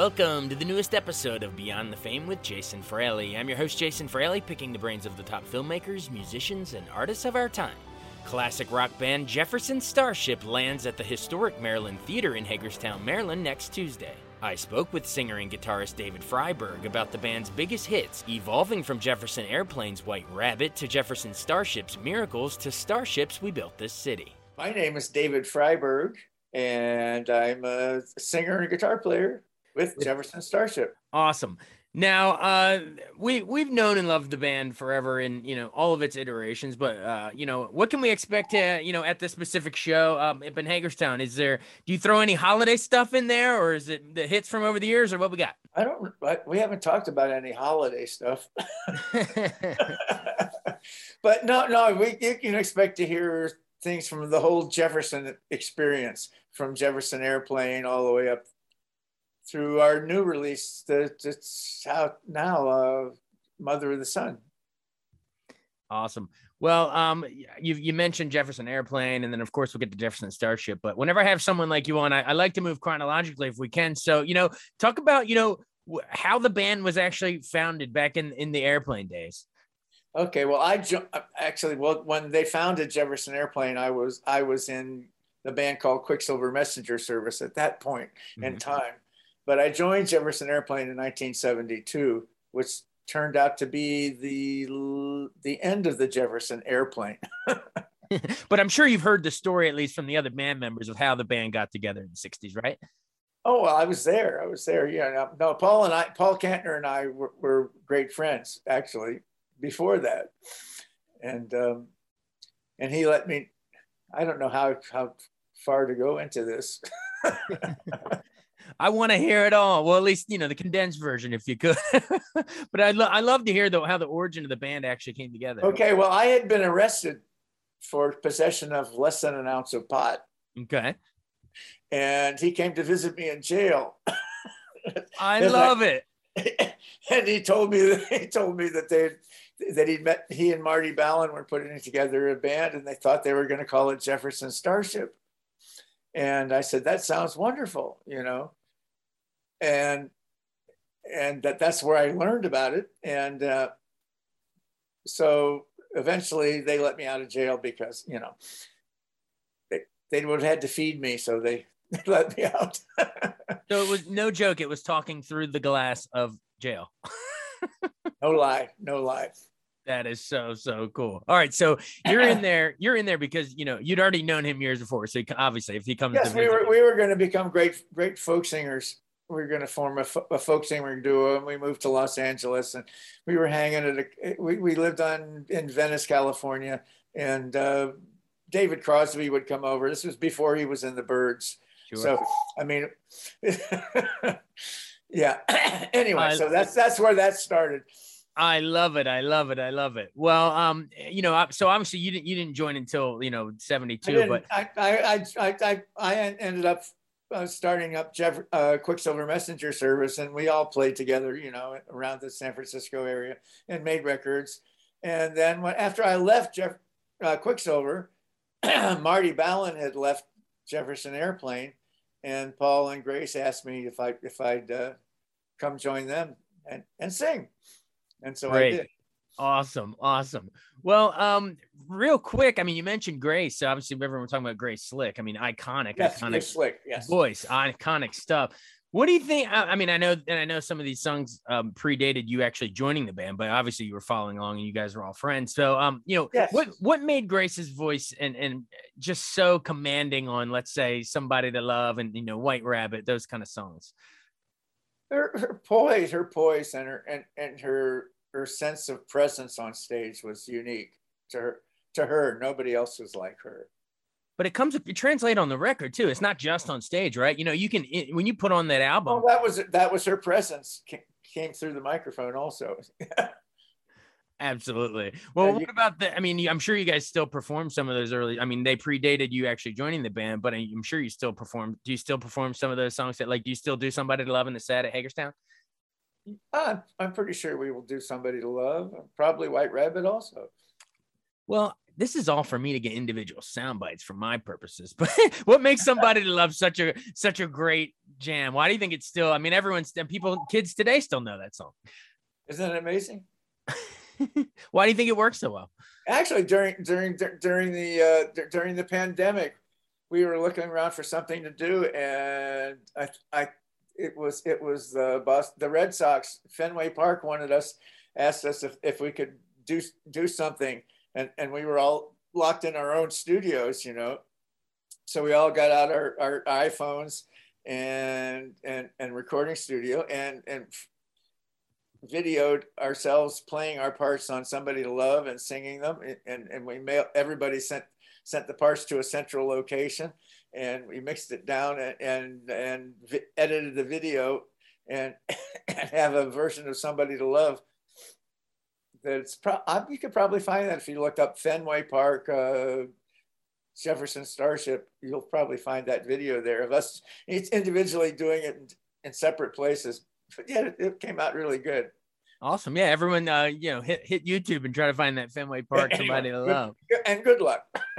Welcome to the newest episode of Beyond the Fame with Jason Fraley. I'm your host, Jason Fraley, picking the brains of the top filmmakers, musicians, and artists of our time. Classic rock band Jefferson Starship lands at the historic Maryland Theater in Hagerstown, Maryland next Tuesday. I spoke with singer and guitarist David Freiberg about the band's biggest hits, evolving from Jefferson Airplane's White Rabbit to Jefferson Starship's Miracles to Starships We Built This City. My name is David Freiberg, and I'm a singer and guitar player with Jefferson Starship. Awesome. Now, uh, we we've known and loved the band forever, in you know all of its iterations. But uh, you know, what can we expect to you know at this specific show um, up in Hagerstown? Is there do you throw any holiday stuff in there, or is it the hits from over the years, or what we got? I don't. We haven't talked about any holiday stuff. but no, no, we you can expect to hear things from the whole Jefferson experience, from Jefferson Airplane all the way up through our new release that's out now, uh, Mother of the Sun. Awesome. Well, um, you you mentioned Jefferson Airplane, and then of course we'll get to Jefferson Starship. But whenever I have someone like you on, I, I like to move chronologically if we can. So you know, talk about you know how the band was actually founded back in in the airplane days. Okay, well, I actually well when they founded Jefferson Airplane, I was I was in the band called Quicksilver Messenger Service at that point mm-hmm. in time but I joined Jefferson Airplane in 1972, which turned out to be the the end of the Jefferson Airplane. but I'm sure you've heard the story, at least from the other band members, of how the band got together in the 60s, right? Oh, well, I was there. I was there. Yeah. No, Paul and I, Paul Kantner and I were, were great friends actually before that. And, um, and he let me, I don't know how, how far to go into this. I want to hear it all. Well, at least you know the condensed version, if you could. but I lo- I love to hear though how the origin of the band actually came together. Okay, well, I had been arrested for possession of less than an ounce of pot. Okay. And he came to visit me in jail. I love I, it. And he told me that he told me that they that he'd met he and Marty Balin were putting together a band and they thought they were going to call it Jefferson Starship. And I said, that sounds wonderful, you know and and that that's where I learned about it. And uh, so eventually they let me out of jail because you know they they would have had to feed me, so they, they let me out. so it was no joke. It was talking through the glass of jail. no lie, no lie. That is so so cool. All right, so you're in there. You're in there because you know you'd already known him years before. So obviously, if he comes, yes, we were we were going to become great great folk singers we were going to form a, a folk singing duo and we moved to los angeles and we were hanging at a we, we lived on in venice california and uh, david crosby would come over this was before he was in the Byrds. sure. so i mean yeah anyway I, so that's that's where that started I love it. I love it. I love it. Well, um, you know, so obviously you didn't you didn't join until you know seventy two, but I I I I I ended up uh, starting up Jeff uh, Quicksilver Messenger service, and we all played together, you know, around the San Francisco area and made records. And then when, after I left Jeff uh, Quicksilver, Marty Balin had left Jefferson Airplane, and Paul and Grace asked me if I if I'd uh, come join them and, and sing, and so Great. I did. Awesome, awesome. Well, um, real quick, I mean, you mentioned Grace. So obviously, everyone talking about Grace Slick. I mean, iconic, yes, iconic Slick, yes. voice, iconic stuff. What do you think? I, I mean, I know, and I know some of these songs um, predated you actually joining the band, but obviously you were following along and you guys were all friends. So, um, you know, Yes. what what made Grace's voice and and just so commanding on, let's say, somebody to love and you know, White Rabbit, those kind of songs. her, her poise, her poise, and her and, and her her sense of presence on stage was unique to her. To her, nobody else was like her. But it comes, it translate on the record too. It's not just on stage, right? You know, you can it- when you put on that album. Well, that was that was her presence ca- came through the microphone also. Absolutely. Well, Yeah, what about the? I mean, I'm sure you guys still perform some of those early. I mean, they predated you actually joining the band, but I'm sure you still perform. Do you still perform some of those songs that, like, do you still do "Somebody to Love" in the set at Hagerstown? I'm, I'm pretty sure we will do somebody to love. Probably White Rabbit also. Well, this is all for me to get individual sound bites for my purposes. But what makes somebody to love such a such a great jam? Why do you think it's still? I mean, everyone's people, kids today still know that song. Isn't it amazing? Why do you think it works so well? Actually, during during during the uh, dur- during the pandemic, we were looking around for something to do, and I, I it was it was the bus the Red Sox Fenway Park wanted us asked us if, if we could do do something, and and we were all locked in our own studios, you know. So we all got out our, our iPhones and and and recording studio and and videoed ourselves playing our parts on somebody to love and singing them. And and we mail everybody sent sent the parts to a central location and we mixed it down and and, and vi- edited the video and, and have a version of somebody to love that's pro- you could probably find that if you looked up fenway park uh, jefferson starship you'll probably find that video there of us it's individually doing it in, in separate places but yeah it, it came out really good Awesome. Yeah, everyone, uh, you know, hit hit YouTube and try to find that Fenway Park Anyway, somebody to love. and good luck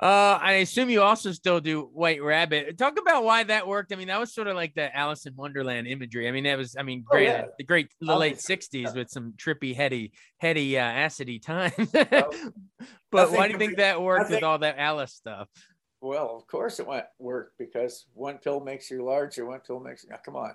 uh, I assume you also still do White Rabbit. Talk about why that worked. I mean, that was sort of like the Alice in Wonderland imagery. I mean, that was, I mean, Oh, great, yeah. the great, the late Obviously, '60s with some trippy, heady, heady, uh, acidy times. But why do you think that worked with all that Alice stuff? Well, of course it went work because one pill makes you larger, one pill makes you. Come on.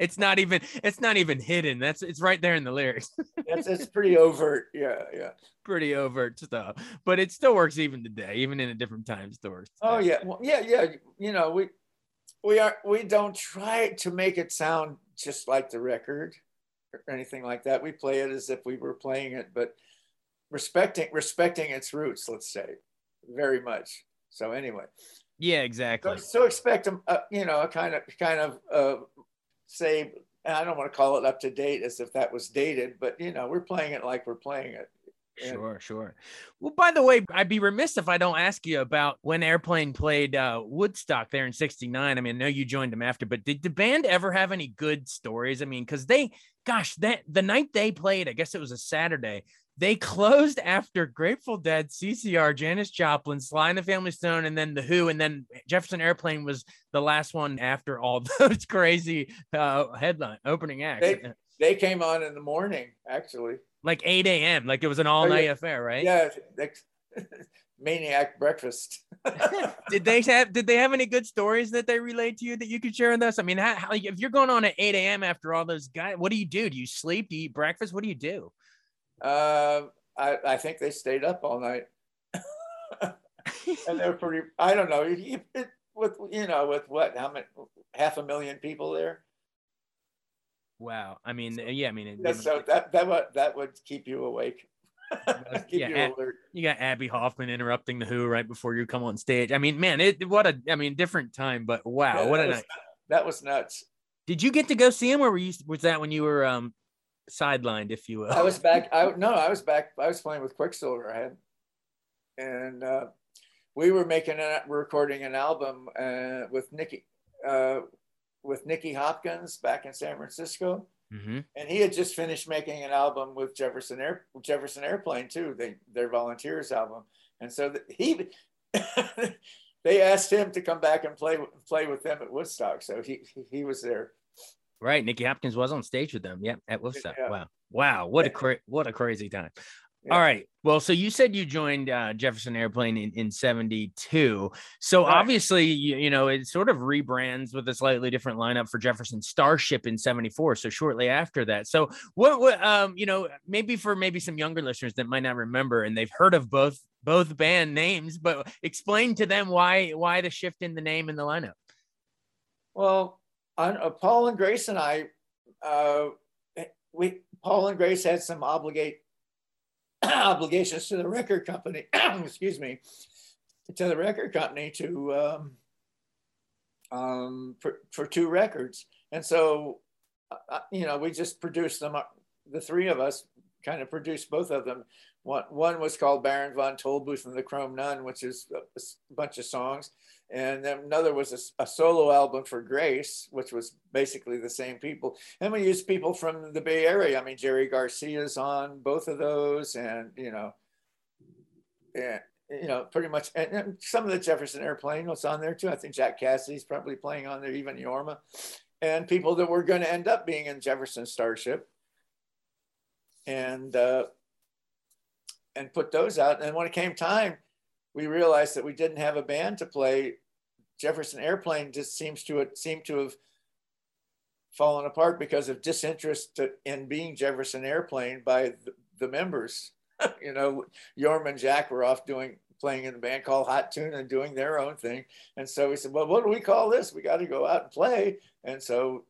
It's not even, it's not even hidden. That's, it's right there in the lyrics. it's, it's pretty overt. Yeah, yeah. Pretty overt stuff, but it still works even today, even in a different time. Works. Oh yeah, well, yeah, yeah. You know, we we are we don't try to make it sound just like the record or anything like that. We play it as if we were playing it, but respecting respecting its roots. Let's say very much. So anyway, Yeah, so, exactly. so expect a, a you know a kind of kind of uh, say I don't want to call it up to date as if that was dated, but you know we're playing it like we're playing it. And- Sure, sure. Well, by the way, I'd be remiss if I don't ask you about when Airplane played uh, Woodstock there in '69. I mean, I know you joined them after, but did the band ever have any good stories? I mean, because they, gosh, that the night they played, I guess it was a Saturday. They closed after Grateful Dead, CCR, Janis Joplin, Sly and the Family Stone, and then the Who, and then Jefferson Airplane was the last one after all those crazy uh, headline opening acts, They- They came on in the morning, actually. like 8 a.m. Like it was an all-night affair, right? Yeah, maniac breakfast. did they have did they have any good stories that they relayed to you that you could share with us? I mean, how, how, if you're going on at 8 a.m. after all those guys, what do you do? Do you sleep? Do you eat breakfast? What do you do? Um, I, I think they stayed up all night, and they were pretty. I don't know. you- it- with you know, with what? How many? Half a million people there. Wow. I mean, yeah. I mean, it- Yeah, so that that would that would keep you awake. keep Yeah, you and- alert. you got Abbie Hoffman interrupting the Who right before you come on stage. I mean, man, it what a I mean, different time, but wow, Yeah, what a that was, night. That was nuts. Did you get to go see him, or were you was that when you were um sidelined, if you will? I was back. I no, I was back. I was playing with Quicksilver. I had, and uh, we were making a recording an album uh, with Nicky, uh, with Nicky Hopkins back in San Francisco, hmm and he had just finished making an album with Jefferson Air Jefferson Airplane too. They their Volunteers album, and so the, he. they asked him to come back and play play with them at Woodstock, so he, he was there. Right. Nicky Hopkins was on stage with them. Yep. At Woodstock. Yeah. Wow. Wow. What a cra- what a crazy time. Yeah. All right. Well, so you said you joined uh, Jefferson Airplane in, in 72. So right. obviously, you, you, know, it sort of rebrands with a slightly different lineup for Jefferson Starship in 74. So shortly after that. So what, what um, you know, maybe for maybe some younger listeners that might not remember and they've heard of both both band names, but explain to them why why the shift in the name and the lineup. Well, on, uh, Paul and Grace and I, uh, we Paul and Grace had some obligate obligations to the record company, excuse me, to the record company to um, um, for, for two records. And so, uh, uh you know, we just produced them. The three of us kind of produced both of them. One, one was called Baron von Tollbooth and the Chrome Nun, which is a, a bunch of songs. And then another was a, a, solo album for Grace, which was basically the same people. And we used people from the Bay Area. I mean, Jerry Garcia's on both of those, and you know, yeah, you know, pretty much. And, and some of the Jefferson Airplane was on there too. I think Jack Cassidy's probably playing on there, even Jorma, and people that were going to end up being in Jefferson Starship. And uh, and put those out. And when it came time, we realized that we didn't have a band to play. Jefferson Airplane just seems to seem to have fallen apart because of disinterest in being Jefferson Airplane by the, the members. you know, Jorma and Jack were off doing playing in a band called Hot Tuna and doing their own thing. And so we said, well, what do we call this? We got to go out and play. And so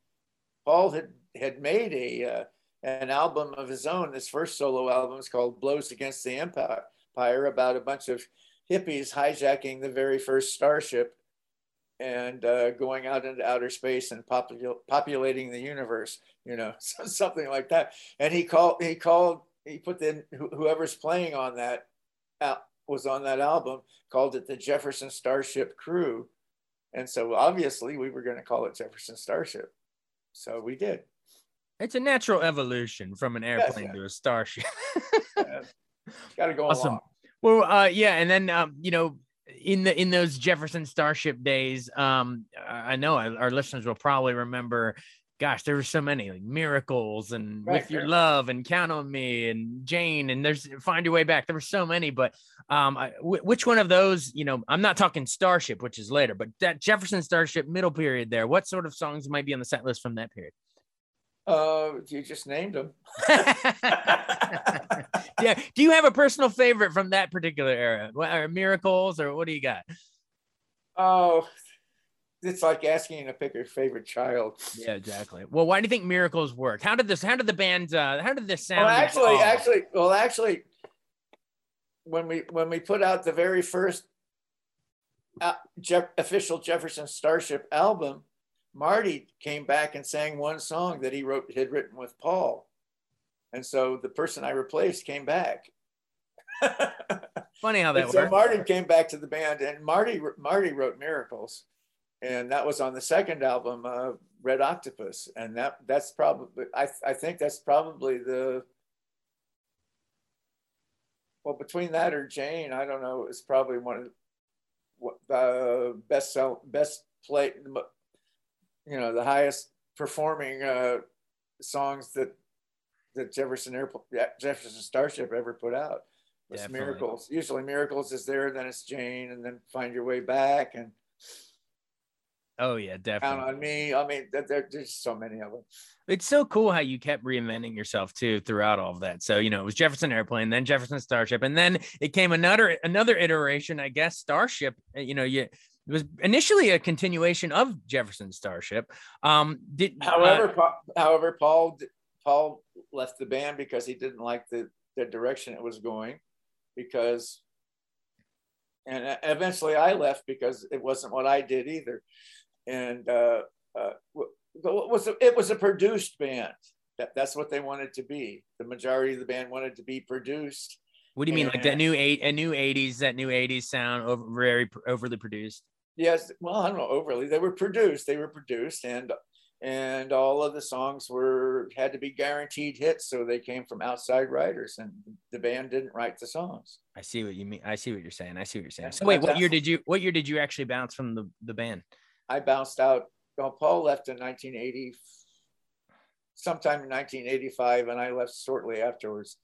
Paul had had made a uh, an album of his own. His first solo album is called Blows Against the Empire, about a bunch of hippies hijacking the very first starship and uh, going out into outer space and popul- populating the universe, you know, something like that. And he called, he called, he put in whoever's playing on that was on that album, called it the Jefferson Starship Crew. And so obviously we were going to call it Jefferson Starship. So we did. It's a natural evolution from an airplane yes, yeah. to a starship. yeah. Got to go awesome. Along. Well, uh, yeah, and then um, you know, in the in those Jefferson Starship days, um, I know our listeners will probably remember. Gosh, there were so many like miracles and right, with your love and count on me and Jane and there's find your way back. There were so many, but um, I, w- which one of those? You know, I'm not talking Starship, which is later, but that Jefferson Starship middle period there. What sort of songs might be on the set list from that period? Uh, you just named them. yeah. Do you have a personal favorite from that particular era? What are miracles or what do you got? Oh, it's like asking to pick your favorite child. Yeah, exactly. Well, why do you think miracles work? How did this? How did the band? Uh, how did this sound? Well, actually, actually, well, actually, when we when we put out the very first uh, Jeff, official Jefferson Starship album, Marty came back and sang one song that he wrote had written with Paul. And so the person I replaced came back. Funny how that works. So Marty came back to the band, and Marty Marty wrote Miracles, and that was on the second album, uh, Red Octopus, and that that's probably I I think that's probably the well between that or Jane, I don't know. It's probably one of the uh, best sell best play you know the highest performing uh, songs that that Jefferson Airport Jefferson Starship ever put out. Was Miracles. Usually Miracles is there, then it's Jane, and then Find Your Way Back, and Oh yeah, definitely. Count on me. I mean, there, there's so many of them. It's so cool how you kept reinventing yourself too throughout all of that. So you know, it was Jefferson Airplane, then Jefferson Starship, and then it came another another iteration, I guess, Starship. You know, you it was initially a continuation of Jefferson Starship. Um, did however, uh, pa- however, Paul Paul left the band because he didn't like the the direction it was going, because, and eventually I left because it wasn't what I did either, and uh, uh, it was a, it was a produced band. That, that's what they wanted to be. The majority of the band wanted to be produced. What do you mean, and, like that new eight, a new '80s, that new '80s sound, over, very overly produced? yes, well, I don't know overly. They were produced. They were produced, and and all of the songs were had to be guaranteed hits, so they came from outside writers, and the band didn't write the songs. I see what you mean. I see what you're saying. I see what you're saying. So wait, what year did you? What year did you actually bounce from the the band? I bounced out. Well, Paul left in 1980, sometime in 1985, and I left shortly afterwards.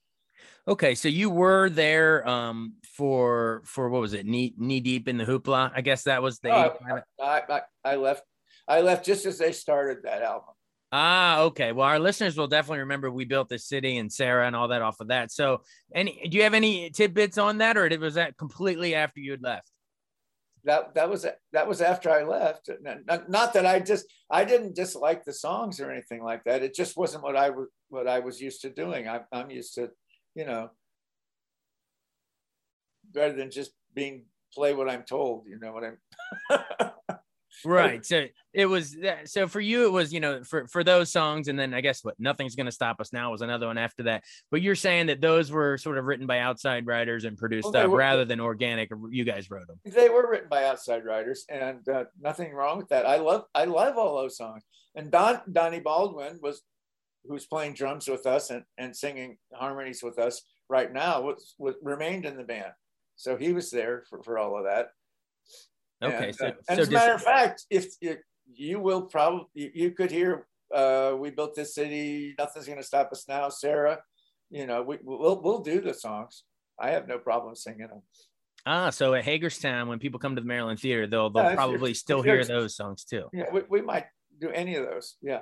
Okay, so you were there um, for for what was it? Knee knee deep in the hoopla. I guess that was the. Oh, I, I, I left. I left just as they started that album. Ah, okay. Well, our listeners will definitely remember we built the city and Sara and all that off of that. So, any do you have any tidbits on that, or it was that completely after you had left? That that was that was after I left. Not, not that I just I didn't dislike the songs or anything like that. It just wasn't what I was what I was used to doing. I, I'm used to, you know, rather than just being play what I'm told. You know what I'm. right. So it was so for you it was you know for for those songs and then i guess what nothing's gonna stop us now was another one after that. But you're saying that those were sort of written by outside writers and produced well, were, rather than organic you guys wrote them. They were written by outside writers and uh, nothing wrong with that. I love i love all those songs. And don Donny Baldwin was who's playing drums with us and, and singing harmonies with us right now was, was remained in the band. So he was there for, for all of that Okay. And, so, uh, and so as a matter of fact, if you, you will probably, you, you could hear, uh, we built this city, nothing's going to stop us now, Sara. You know, we, we'll, we'll do the songs. I have no problem singing them. Ah, so at Hagerstown, when people come to the Maryland Theater, they'll they'll yeah, probably still hear those songs too. Yeah, we, we might do any of those. Yeah.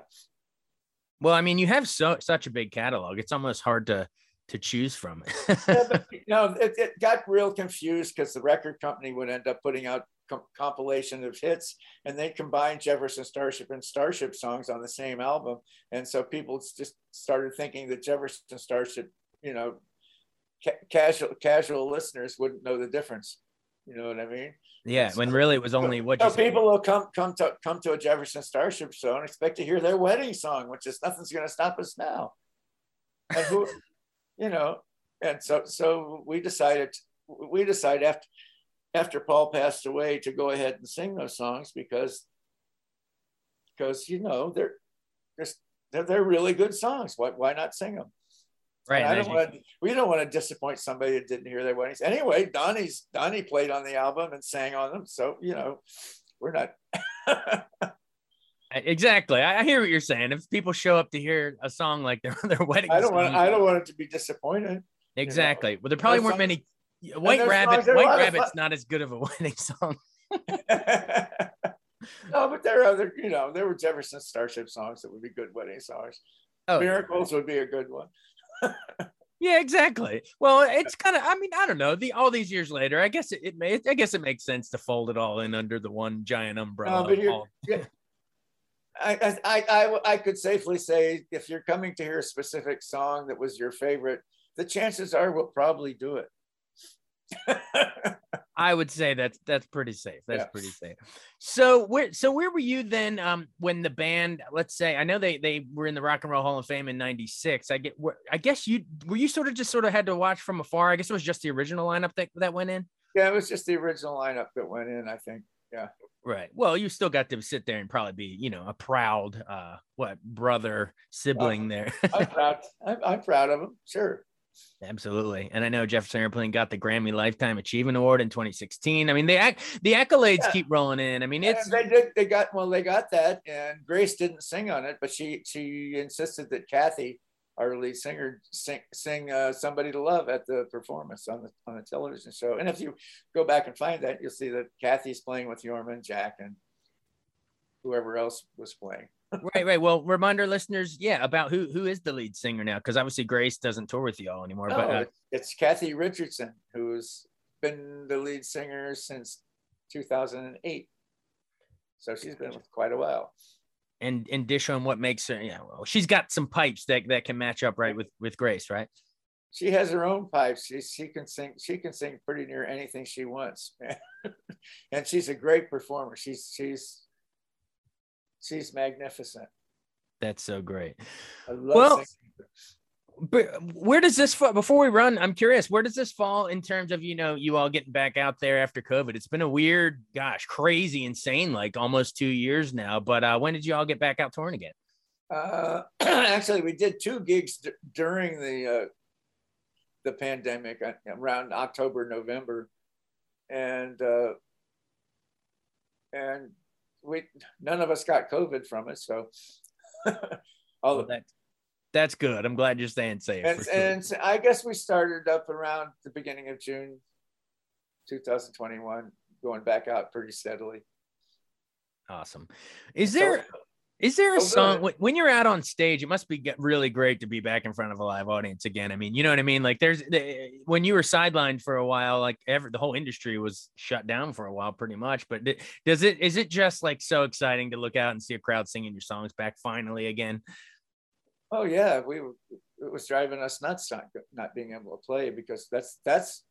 Well, I mean, you have so such a big catalog; it's almost hard to to choose from. yeah, but, you know, it, it got real confused because the record company would end up putting out com- compilation of hits, and they combined Jefferson Starship and Starship songs on the same album. And so people just started thinking that Jefferson Starship, you know, ca- casual casual listeners wouldn't know the difference. You know what I mean? Yeah, when really it was only what so people will come come to come to a Jefferson Starship show and expect to hear their wedding song, which is nothing's going to stop us now. And who, you know, and so so we decided we decided after after Paul passed away to go ahead and sing those songs because because you know they're just they're, they're really good songs. Why, why not sing them? Right. I don't want we don't want to disappoint somebody that didn't hear their weddings. Anyway, Donny's Donny played on the album and sang on them. So, you know, we're not Exactly. I hear what you're saying. If people show up to hear a song like their, their wedding, I don't want I don't want it to be disappointed. Exactly. You know? Well, there probably weren't many White Rabbit. White Rabbit's not as good of a wedding song. no, but there are other, you know, there were Jefferson Starship songs that would be good wedding songs. Oh, Miracles would be a good one. yeah, exactly. Well, it's kind of. I mean, I don't know. The all these years later, I guess it, it may. I guess it makes sense to fold it all in under the one giant umbrella. No, yeah, I, I, I, I could safely say if you're coming to hear a specific song that was your favorite, the chances are we'll probably do it. I would say that's that's pretty safe. That's yeah. pretty safe. So where so where were you then um when the band let's say I know they they were in the Rock and Roll Hall of Fame in 96. I get I guess you were you sort of just sort of had to watch from afar. I guess it was just the original lineup that that went in. Yeah, it was just the original lineup that went in, I think. Yeah. Right. Well, you still got to sit there and probably be, you know, a proud uh what brother sibling uh, there. I'm proud. I'm, I'm proud of them. Sure. Absolutely. And I know Jefferson Airplane got the Grammy Lifetime Achievement Award in 2016. I mean, the the accolades yeah. keep rolling in. I mean, it's they did they got well, they got that, and Grace didn't sing on it, but she she insisted that Kathy, our lead singer, sing sing uh, "Somebody to Love" at the performance on the on the television show. And if you go back and find that, you'll see that Kathy's playing with Jorma, Jack, and whoever else was playing right, right. Well, reminder listeners, yeah, about who who is the lead singer now, because obviously Grace doesn't tour with y'all anymore. No, but uh, it's Kathy Richardson, who's been the lead singer since 2008. So she's been with quite a while. And and dish on what makes her, yeah, well, she's got some pipes that that can match up right with with Grace, right? She has her own pipes. She she can sing. She can sing pretty near anything she wants, and she's a great performer. She's she's she's magnificent. That's so great. well, but where does this fall before we run? I'm curious, where does this fall in terms of you know you all getting back out there after COVID? It's been a weird, gosh, crazy, insane, like almost two years now. But uh, when did you all get back out touring again? Uh, actually, we did two gigs d- during the uh, the pandemic uh, around October, November, and uh, and we none of us got COVID from it. So all well, that That's good. I'm glad you're staying safe. And, sure. and I guess we started up around the beginning of June 2021, going back out pretty steadily. Awesome. Is there is there a oh, song when you're out on stage? It must be really great to be back in front of a live audience again. I mean, you know what I mean? Like, there's when you were sidelined for a while, like every the whole industry was shut down for a while, pretty much. But does it is it just like so exciting to look out and see a crowd singing your songs back finally again? Oh yeah, we it was driving us nuts not not being able to play because that's that's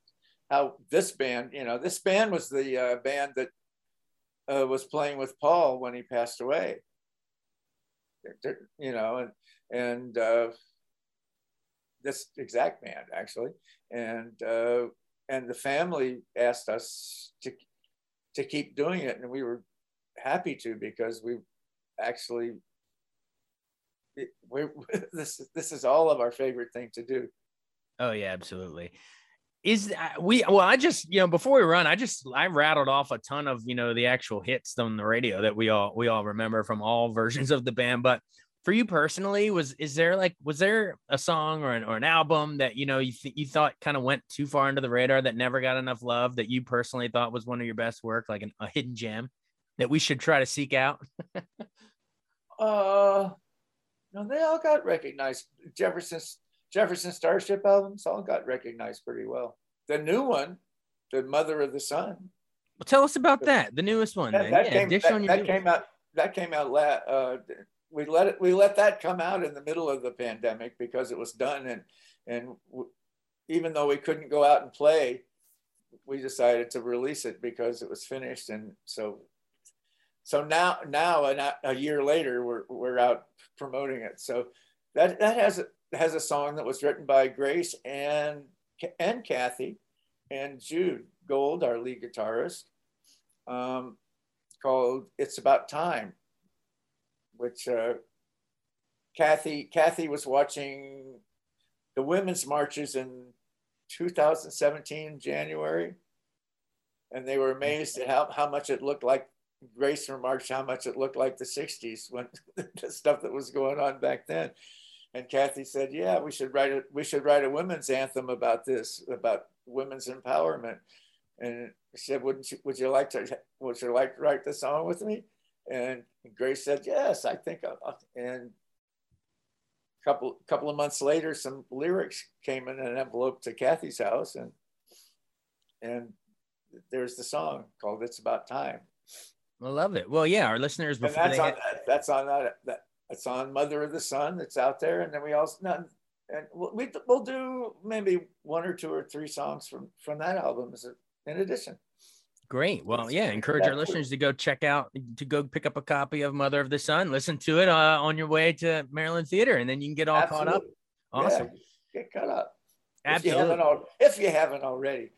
how this band, you know, this band was the uh, band that uh, was playing with Paul when he passed away you know, and and uh, this exact band actually, and uh, and the family asked us to to keep doing it, and we were happy to because we actually we this this is all of our favorite thing to do. Oh yeah, absolutely is we well i just you know before we run i just i rattled off a ton of you know the actual hits on the radio that we all we all remember from all versions of the band. But for you personally was is there like was there a song or an, or an album that you know you, th- you thought kind of went too far under the radar that never got enough love that you personally thought was one of your best work like an, a hidden gem that we should try to seek out? Uh no they all got recognized. Jefferson's Jefferson Starship albums all got recognized pretty well. The new one, The Mother of the Sun. Well, tell us about that, the newest one. That, that, yeah, came, that, that came, out. That came out. La- uh, we let it. We let that come out in the middle of the pandemic because it was done, and and w- even though we couldn't go out and play, we decided to release it because it was finished, and so so now now a, a year later we're we're out promoting it. So that that has has a song that was written by Grace and and Kathy and Jude Gold, our lead guitarist, um, called "It's About Time," which uh, Kathy Kathy was watching the women's marches in 2017 January, and they were amazed at how, how much it looked like Grace remarks how much it looked like the 60s when the stuff that was going on back then and Kathy said, "Yeah, we should write a we should write a women's anthem about this, about women's empowerment." And she said, "Wouldn't you, would you like to would you like to write the song with me?" And Grace said, "Yes, I think." I'll. And a couple couple of months later, some lyrics came in an envelope to Kathy's house, and and there's the song called "It's About Time." I love it. Well, yeah, our listeners. Before and that's on that, that's on that, that it's on Mother of the Sun that's out there, and then we also not, and we we'll do maybe one or two or three songs from from that album in addition. Great. Well, yeah, encourage our listeners to go check out, to go pick up a copy of Mother of the Sun, listen to it uh, on your way to Maryland Theater, and then you can get all Absolutely. caught up. Awesome. Yeah, get caught up. Absolutely. If you haven't, if you haven't already.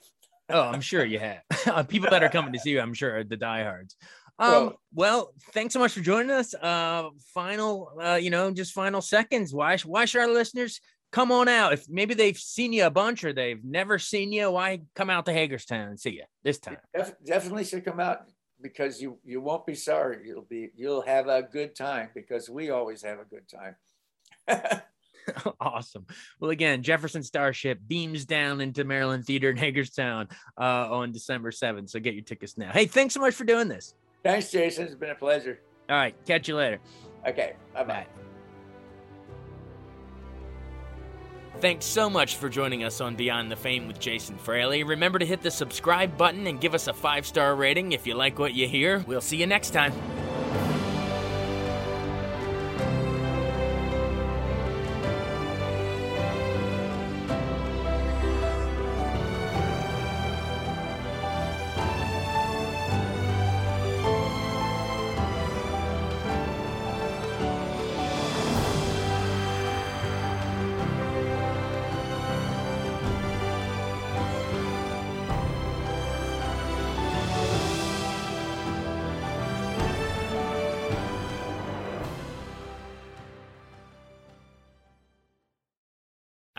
oh, I'm sure you have. People that are coming to see you, I'm sure, are the diehards. Um, well, well, thanks so much for joining us. Uh, final, uh, you know, just final seconds. Why, why should our listeners come on out? If maybe they've seen you a bunch or they've never seen you, why come out to Hagerstown and see you this time? Def- definitely should come out because you you won't be sorry. You'll be you'll have a good time because we always have a good time. awesome. Well, again, Jefferson Starship beams down into Maryland Theater in Hagerstown uh, on December 7th. So get your tickets now. Hey, thanks so much for doing this. Thanks, Jason. It's been a pleasure. All right. Catch you later. Okay. Bye bye. Thanks so much for joining us on Beyond the Fame with Jason Fraley. Remember to hit the subscribe button and give us a five star rating if you like what you hear. We'll see you next time.